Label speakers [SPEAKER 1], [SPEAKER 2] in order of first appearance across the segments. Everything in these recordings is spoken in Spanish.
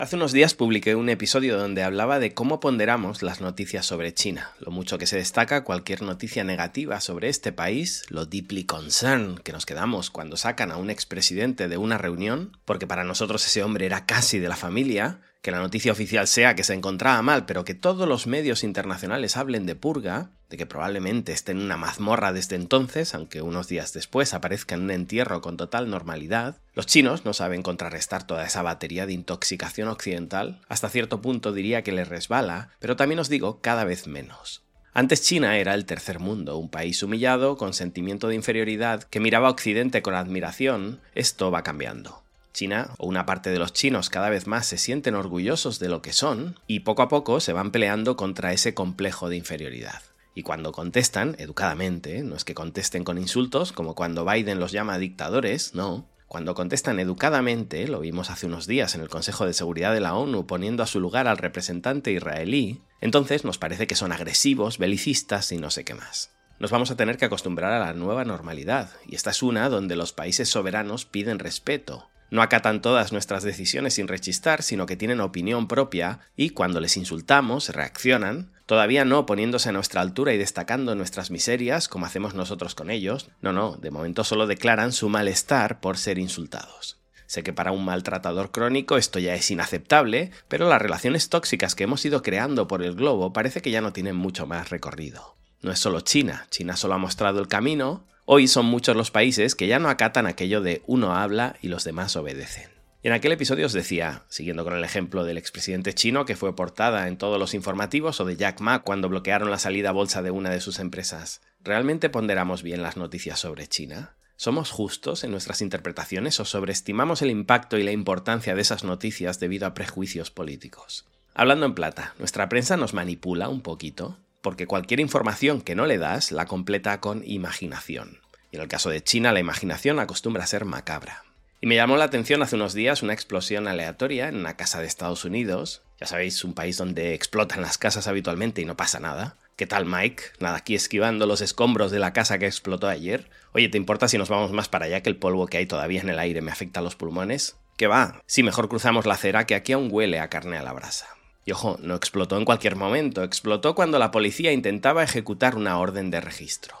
[SPEAKER 1] Hace unos días publiqué un episodio donde hablaba de cómo ponderamos las noticias sobre China, lo mucho que se destaca cualquier noticia negativa sobre este país, lo deeply concerned que nos quedamos cuando sacan a un expresidente de una reunión, porque para nosotros ese hombre era casi de la familia, que la noticia oficial sea que se encontraba mal, pero que todos los medios internacionales hablen de purga, de que probablemente esté en una mazmorra desde entonces, aunque unos días después aparezca en un entierro con total normalidad, los chinos no saben contrarrestar toda esa batería de intoxicación occidental, hasta cierto punto diría que les resbala, pero también os digo cada vez menos. Antes China era el tercer mundo, un país humillado, con sentimiento de inferioridad, que miraba a Occidente con admiración, esto va cambiando. China o una parte de los chinos cada vez más se sienten orgullosos de lo que son y poco a poco se van peleando contra ese complejo de inferioridad. Y cuando contestan, educadamente, no es que contesten con insultos, como cuando Biden los llama dictadores, no. Cuando contestan educadamente, lo vimos hace unos días en el Consejo de Seguridad de la ONU poniendo a su lugar al representante israelí, entonces nos parece que son agresivos, belicistas y no sé qué más. Nos vamos a tener que acostumbrar a la nueva normalidad, y esta es una donde los países soberanos piden respeto, no acatan todas nuestras decisiones sin rechistar, sino que tienen opinión propia y cuando les insultamos reaccionan, todavía no poniéndose a nuestra altura y destacando nuestras miserias como hacemos nosotros con ellos, no, no, de momento solo declaran su malestar por ser insultados. Sé que para un maltratador crónico esto ya es inaceptable, pero las relaciones tóxicas que hemos ido creando por el globo parece que ya no tienen mucho más recorrido. No es solo China, China solo ha mostrado el camino, Hoy son muchos los países que ya no acatan aquello de uno habla y los demás obedecen. En aquel episodio os decía, siguiendo con el ejemplo del expresidente chino que fue portada en todos los informativos o de Jack Ma cuando bloquearon la salida a bolsa de una de sus empresas, ¿realmente ponderamos bien las noticias sobre China? ¿Somos justos en nuestras interpretaciones o sobreestimamos el impacto y la importancia de esas noticias debido a prejuicios políticos? Hablando en plata, ¿nuestra prensa nos manipula un poquito? Porque cualquier información que no le das la completa con imaginación. Y en el caso de China, la imaginación acostumbra a ser macabra. Y me llamó la atención hace unos días una explosión aleatoria en una casa de Estados Unidos. Ya sabéis, un país donde explotan las casas habitualmente y no pasa nada. ¿Qué tal, Mike? Nada aquí esquivando los escombros de la casa que explotó ayer. Oye, ¿te importa si nos vamos más para allá que el polvo que hay todavía en el aire me afecta a los pulmones? ¿Qué va? Si mejor cruzamos la acera que aquí aún huele a carne a la brasa. Y ojo, no explotó en cualquier momento, explotó cuando la policía intentaba ejecutar una orden de registro.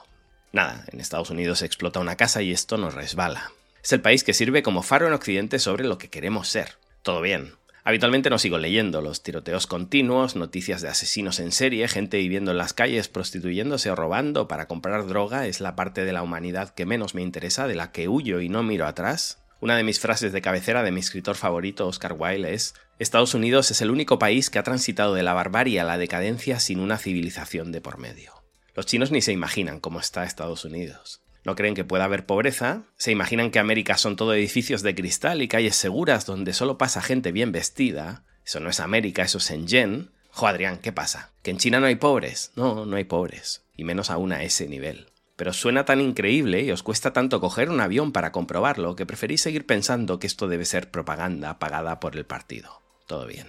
[SPEAKER 1] Nada, en Estados Unidos explota una casa y esto nos resbala. Es el país que sirve como faro en Occidente sobre lo que queremos ser. Todo bien. Habitualmente no sigo leyendo los tiroteos continuos, noticias de asesinos en serie, gente viviendo en las calles, prostituyéndose o robando para comprar droga es la parte de la humanidad que menos me interesa, de la que huyo y no miro atrás. Una de mis frases de cabecera de mi escritor favorito, Oscar Wilde, es Estados Unidos es el único país que ha transitado de la barbarie a la decadencia sin una civilización de por medio. Los chinos ni se imaginan cómo está Estados Unidos. No creen que pueda haber pobreza, se imaginan que América son todo edificios de cristal y calles seguras donde solo pasa gente bien vestida. Eso no es América, eso es Shenzhen. Jo, Adrián, ¿qué pasa? ¿Que en China no hay pobres? No, no hay pobres. Y menos aún a ese nivel pero suena tan increíble y os cuesta tanto coger un avión para comprobarlo que preferís seguir pensando que esto debe ser propaganda pagada por el partido. Todo bien.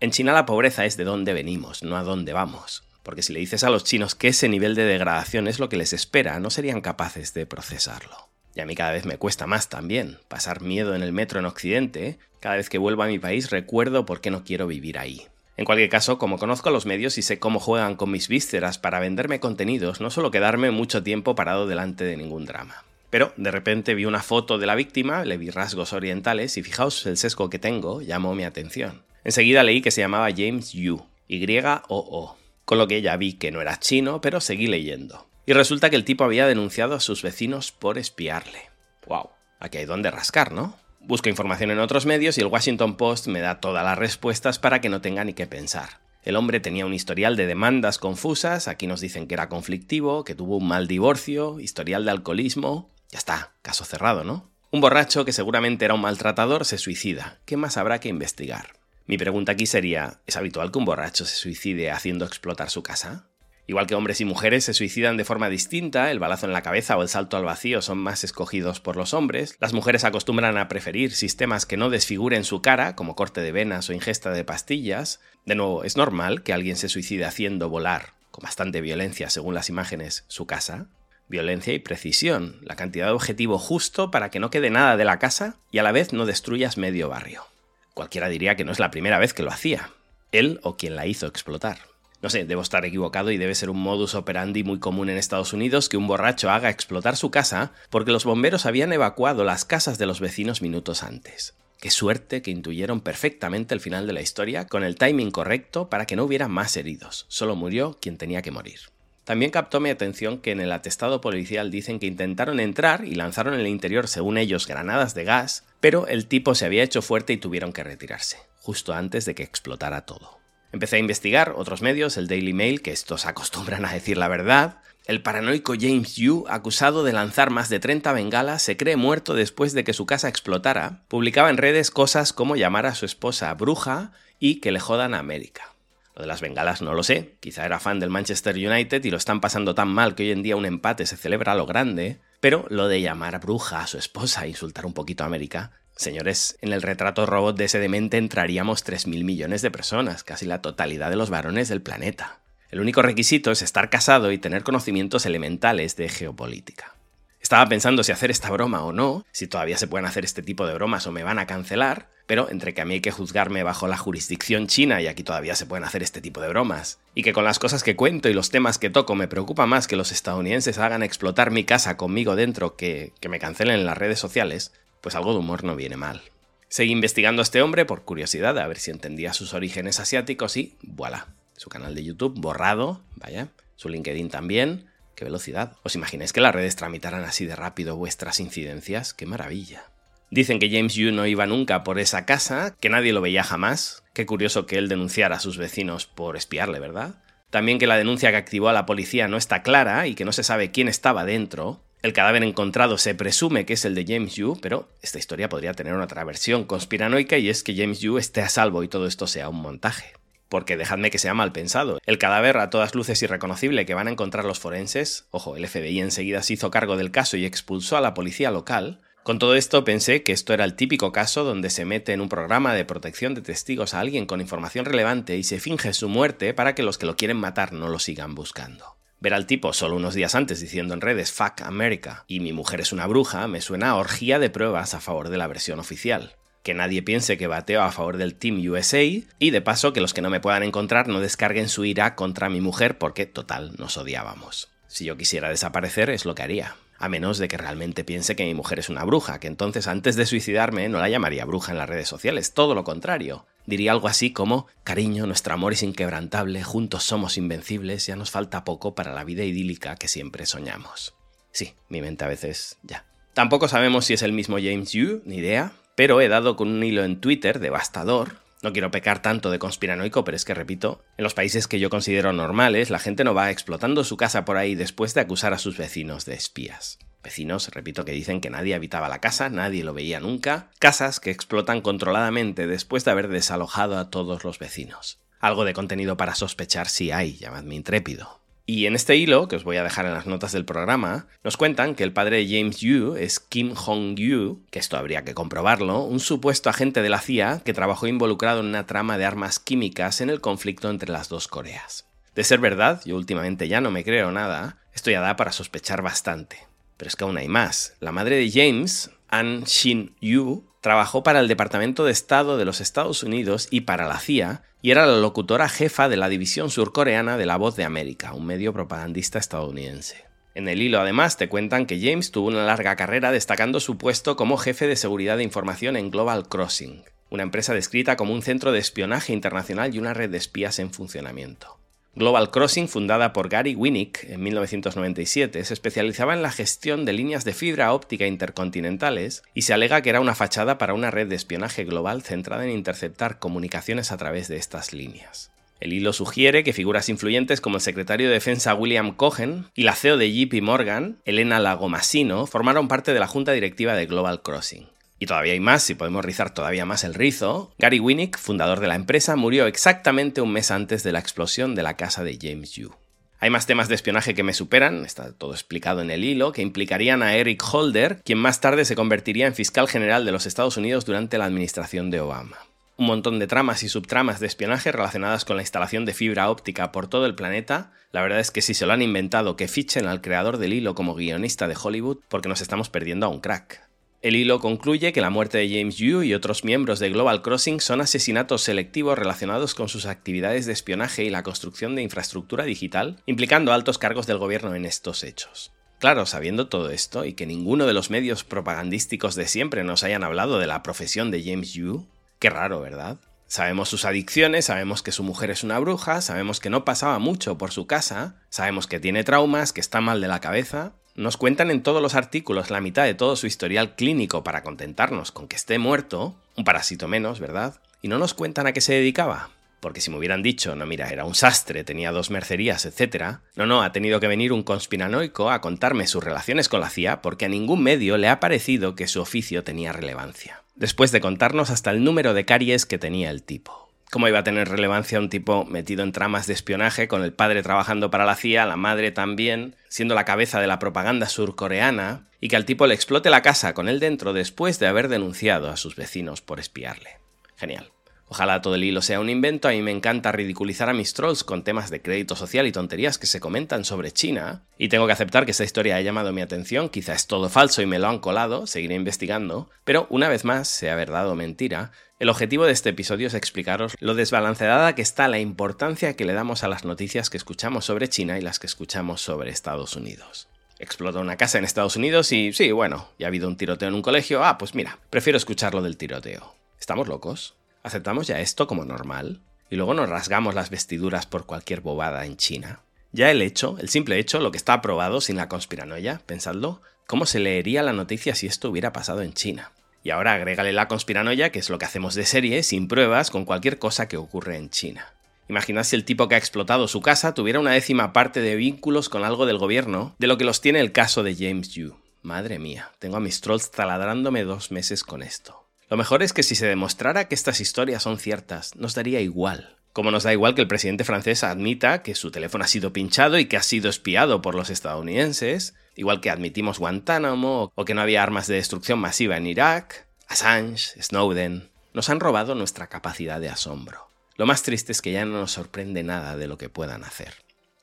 [SPEAKER 1] En China la pobreza es de dónde venimos, no a dónde vamos. Porque si le dices a los chinos que ese nivel de degradación es lo que les espera, no serían capaces de procesarlo. Y a mí cada vez me cuesta más también pasar miedo en el metro en Occidente. Cada vez que vuelvo a mi país recuerdo por qué no quiero vivir ahí. En cualquier caso, como conozco a los medios y sé cómo juegan con mis vísceras para venderme contenidos, no suelo quedarme mucho tiempo parado delante de ningún drama. Pero de repente vi una foto de la víctima, le vi rasgos orientales y fijaos el sesgo que tengo, llamó mi atención. Enseguida leí que se llamaba James Yu, Y-O-O, con lo que ya vi que no era chino, pero seguí leyendo. Y resulta que el tipo había denunciado a sus vecinos por espiarle. ¡Wow! Aquí hay donde rascar, ¿no? Busco información en otros medios y el Washington Post me da todas las respuestas para que no tenga ni qué pensar. El hombre tenía un historial de demandas confusas, aquí nos dicen que era conflictivo, que tuvo un mal divorcio, historial de alcoholismo. Ya está, caso cerrado, ¿no? Un borracho que seguramente era un maltratador se suicida. ¿Qué más habrá que investigar? Mi pregunta aquí sería, ¿es habitual que un borracho se suicide haciendo explotar su casa? Igual que hombres y mujeres se suicidan de forma distinta, el balazo en la cabeza o el salto al vacío son más escogidos por los hombres, las mujeres acostumbran a preferir sistemas que no desfiguren su cara, como corte de venas o ingesta de pastillas. De nuevo, es normal que alguien se suicide haciendo volar, con bastante violencia según las imágenes, su casa. Violencia y precisión, la cantidad de objetivo justo para que no quede nada de la casa y a la vez no destruyas medio barrio. cualquiera diría que no es la primera vez que lo hacía. Él o quien la hizo explotar. No sé, debo estar equivocado y debe ser un modus operandi muy común en Estados Unidos que un borracho haga explotar su casa porque los bomberos habían evacuado las casas de los vecinos minutos antes. Qué suerte que intuyeron perfectamente el final de la historia con el timing correcto para que no hubiera más heridos. Solo murió quien tenía que morir. También captó mi atención que en el atestado policial dicen que intentaron entrar y lanzaron en el interior, según ellos, granadas de gas, pero el tipo se había hecho fuerte y tuvieron que retirarse, justo antes de que explotara todo. Empecé a investigar otros medios, el Daily Mail, que estos acostumbran a decir la verdad. El paranoico James Yu, acusado de lanzar más de 30 bengalas, se cree muerto después de que su casa explotara. Publicaba en redes cosas como llamar a su esposa bruja y que le jodan a América. Lo de las bengalas no lo sé, quizá era fan del Manchester United y lo están pasando tan mal que hoy en día un empate se celebra a lo grande, pero lo de llamar bruja a su esposa e insultar un poquito a América Señores, en el retrato robot de ese demente entraríamos 3.000 millones de personas, casi la totalidad de los varones del planeta. El único requisito es estar casado y tener conocimientos elementales de geopolítica. Estaba pensando si hacer esta broma o no, si todavía se pueden hacer este tipo de bromas o me van a cancelar, pero entre que a mí hay que juzgarme bajo la jurisdicción china y aquí todavía se pueden hacer este tipo de bromas, y que con las cosas que cuento y los temas que toco me preocupa más que los estadounidenses hagan explotar mi casa conmigo dentro que, que me cancelen en las redes sociales, pues algo de humor no viene mal. Seguí investigando a este hombre por curiosidad, a ver si entendía sus orígenes asiáticos y voilà, su canal de YouTube borrado, vaya, su LinkedIn también, qué velocidad. ¿Os imagináis que las redes tramitaran así de rápido vuestras incidencias? ¡Qué maravilla! Dicen que James Yu no iba nunca por esa casa, que nadie lo veía jamás. Qué curioso que él denunciara a sus vecinos por espiarle, ¿verdad? También que la denuncia que activó a la policía no está clara y que no se sabe quién estaba dentro. El cadáver encontrado se presume que es el de James Yu, pero esta historia podría tener otra versión conspiranoica y es que James Yu esté a salvo y todo esto sea un montaje. Porque dejadme que sea mal pensado. El cadáver a todas luces irreconocible que van a encontrar los forenses, ojo, el FBI enseguida se hizo cargo del caso y expulsó a la policía local, con todo esto pensé que esto era el típico caso donde se mete en un programa de protección de testigos a alguien con información relevante y se finge su muerte para que los que lo quieren matar no lo sigan buscando. Ver al tipo solo unos días antes diciendo en redes Fuck America y mi mujer es una bruja me suena a orgía de pruebas a favor de la versión oficial. Que nadie piense que bateo a favor del Team USA y de paso que los que no me puedan encontrar no descarguen su ira contra mi mujer porque total nos odiábamos. Si yo quisiera desaparecer es lo que haría. A menos de que realmente piense que mi mujer es una bruja, que entonces antes de suicidarme no la llamaría bruja en las redes sociales, todo lo contrario diría algo así como, cariño, nuestro amor es inquebrantable, juntos somos invencibles, ya nos falta poco para la vida idílica que siempre soñamos. Sí, mi mente a veces ya. Tampoco sabemos si es el mismo James Yu, ni idea, pero he dado con un hilo en Twitter devastador. No quiero pecar tanto de conspiranoico, pero es que repito, en los países que yo considero normales, la gente no va explotando su casa por ahí después de acusar a sus vecinos de espías. Vecinos, repito, que dicen que nadie habitaba la casa, nadie lo veía nunca. Casas que explotan controladamente después de haber desalojado a todos los vecinos. Algo de contenido para sospechar si hay, llamadme intrépido. Y en este hilo, que os voy a dejar en las notas del programa, nos cuentan que el padre de James Yu es Kim Hong-yu, que esto habría que comprobarlo, un supuesto agente de la CIA que trabajó involucrado en una trama de armas químicas en el conflicto entre las dos Coreas. De ser verdad, yo últimamente ya no me creo nada, esto ya da para sospechar bastante. Pero es que aún hay más. La madre de James, Ann Shin Yu, trabajó para el Departamento de Estado de los Estados Unidos y para la CIA, y era la locutora jefa de la división surcoreana de La Voz de América, un medio propagandista estadounidense. En el hilo además te cuentan que James tuvo una larga carrera destacando su puesto como jefe de seguridad de información en Global Crossing, una empresa descrita como un centro de espionaje internacional y una red de espías en funcionamiento. Global Crossing, fundada por Gary Winnick en 1997, se especializaba en la gestión de líneas de fibra óptica intercontinentales y se alega que era una fachada para una red de espionaje global centrada en interceptar comunicaciones a través de estas líneas. El hilo sugiere que figuras influyentes como el secretario de Defensa William Cohen y la CEO de JP Morgan, Elena Lagomasino, formaron parte de la junta directiva de Global Crossing. Y todavía hay más, si podemos rizar todavía más el rizo. Gary Winnick, fundador de la empresa, murió exactamente un mes antes de la explosión de la casa de James Yu. Hay más temas de espionaje que me superan, está todo explicado en el hilo, que implicarían a Eric Holder, quien más tarde se convertiría en fiscal general de los Estados Unidos durante la administración de Obama. Un montón de tramas y subtramas de espionaje relacionadas con la instalación de fibra óptica por todo el planeta. La verdad es que si se lo han inventado, que fichen al creador del hilo como guionista de Hollywood, porque nos estamos perdiendo a un crack. El hilo concluye que la muerte de James Yu y otros miembros de Global Crossing son asesinatos selectivos relacionados con sus actividades de espionaje y la construcción de infraestructura digital, implicando altos cargos del gobierno en estos hechos. Claro, sabiendo todo esto y que ninguno de los medios propagandísticos de siempre nos hayan hablado de la profesión de James Yu, qué raro, ¿verdad? Sabemos sus adicciones, sabemos que su mujer es una bruja, sabemos que no pasaba mucho por su casa, sabemos que tiene traumas, que está mal de la cabeza, nos cuentan en todos los artículos la mitad de todo su historial clínico para contentarnos con que esté muerto, un parásito menos, ¿verdad? Y no nos cuentan a qué se dedicaba. Porque si me hubieran dicho, no, mira, era un sastre, tenía dos mercerías, etc. No, no, ha tenido que venir un conspiranoico a contarme sus relaciones con la CIA porque a ningún medio le ha parecido que su oficio tenía relevancia. Después de contarnos hasta el número de caries que tenía el tipo. ¿Cómo iba a tener relevancia un tipo metido en tramas de espionaje, con el padre trabajando para la CIA, la madre también, siendo la cabeza de la propaganda surcoreana, y que al tipo le explote la casa con él dentro después de haber denunciado a sus vecinos por espiarle? Genial. Ojalá todo el hilo sea un invento, a mí me encanta ridiculizar a mis trolls con temas de crédito social y tonterías que se comentan sobre China, y tengo que aceptar que esta historia ha llamado mi atención, quizá es todo falso y me lo han colado, seguiré investigando, pero una vez más, sea verdad o mentira, el objetivo de este episodio es explicaros lo desbalanceada que está la importancia que le damos a las noticias que escuchamos sobre China y las que escuchamos sobre Estados Unidos. Explota una casa en Estados Unidos y sí, bueno, ya ha habido un tiroteo en un colegio, ah, pues mira, prefiero escuchar lo del tiroteo. ¿Estamos locos? ¿Aceptamos ya esto como normal? Y luego nos rasgamos las vestiduras por cualquier bobada en China. Ya el hecho, el simple hecho, lo que está aprobado sin la conspiranoia, pensadlo, ¿cómo se leería la noticia si esto hubiera pasado en China? Y ahora agrégale la conspiranoia, que es lo que hacemos de serie, sin pruebas, con cualquier cosa que ocurre en China. Imaginad si el tipo que ha explotado su casa tuviera una décima parte de vínculos con algo del gobierno de lo que los tiene el caso de James Yu. Madre mía, tengo a mis trolls taladrándome dos meses con esto. Lo mejor es que si se demostrara que estas historias son ciertas, nos daría igual. Como nos da igual que el presidente francés admita que su teléfono ha sido pinchado y que ha sido espiado por los estadounidenses, igual que admitimos Guantánamo o que no había armas de destrucción masiva en Irak, Assange, Snowden, nos han robado nuestra capacidad de asombro. Lo más triste es que ya no nos sorprende nada de lo que puedan hacer.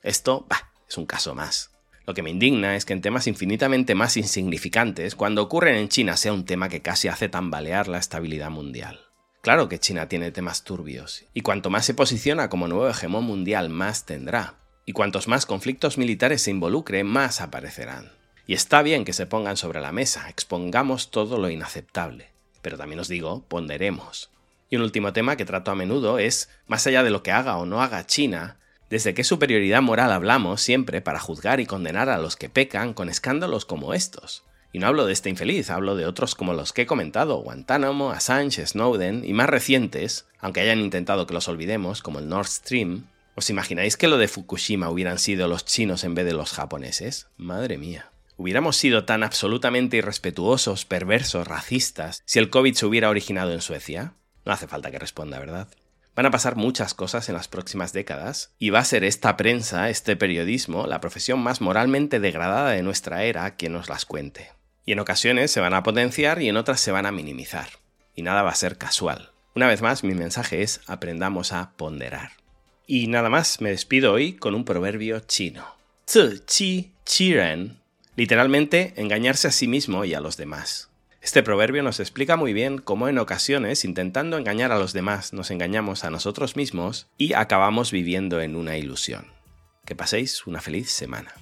[SPEAKER 1] Esto, bah, es un caso más. Lo que me indigna es que en temas infinitamente más insignificantes, cuando ocurren en China sea un tema que casi hace tambalear la estabilidad mundial. Claro que China tiene temas turbios, y cuanto más se posiciona como nuevo hegemón mundial, más tendrá. Y cuantos más conflictos militares se involucre, más aparecerán. Y está bien que se pongan sobre la mesa, expongamos todo lo inaceptable. Pero también os digo, ponderemos. Y un último tema que trato a menudo es, más allá de lo que haga o no haga China, ¿Desde qué superioridad moral hablamos siempre para juzgar y condenar a los que pecan con escándalos como estos? Y no hablo de este infeliz, hablo de otros como los que he comentado, Guantánamo, Assange, Snowden y más recientes, aunque hayan intentado que los olvidemos, como el Nord Stream. ¿Os imagináis que lo de Fukushima hubieran sido los chinos en vez de los japoneses? Madre mía. ¿Hubiéramos sido tan absolutamente irrespetuosos, perversos, racistas si el COVID se hubiera originado en Suecia? No hace falta que responda, ¿verdad? Van a pasar muchas cosas en las próximas décadas y va a ser esta prensa, este periodismo, la profesión más moralmente degradada de nuestra era quien nos las cuente. Y en ocasiones se van a potenciar y en otras se van a minimizar. Y nada va a ser casual. Una vez más, mi mensaje es aprendamos a ponderar. Y nada más, me despido hoy con un proverbio chino. Zi chi ren. Literalmente, engañarse a sí mismo y a los demás. Este proverbio nos explica muy bien cómo en ocasiones, intentando engañar a los demás, nos engañamos a nosotros mismos y acabamos viviendo en una ilusión. Que paséis una feliz semana.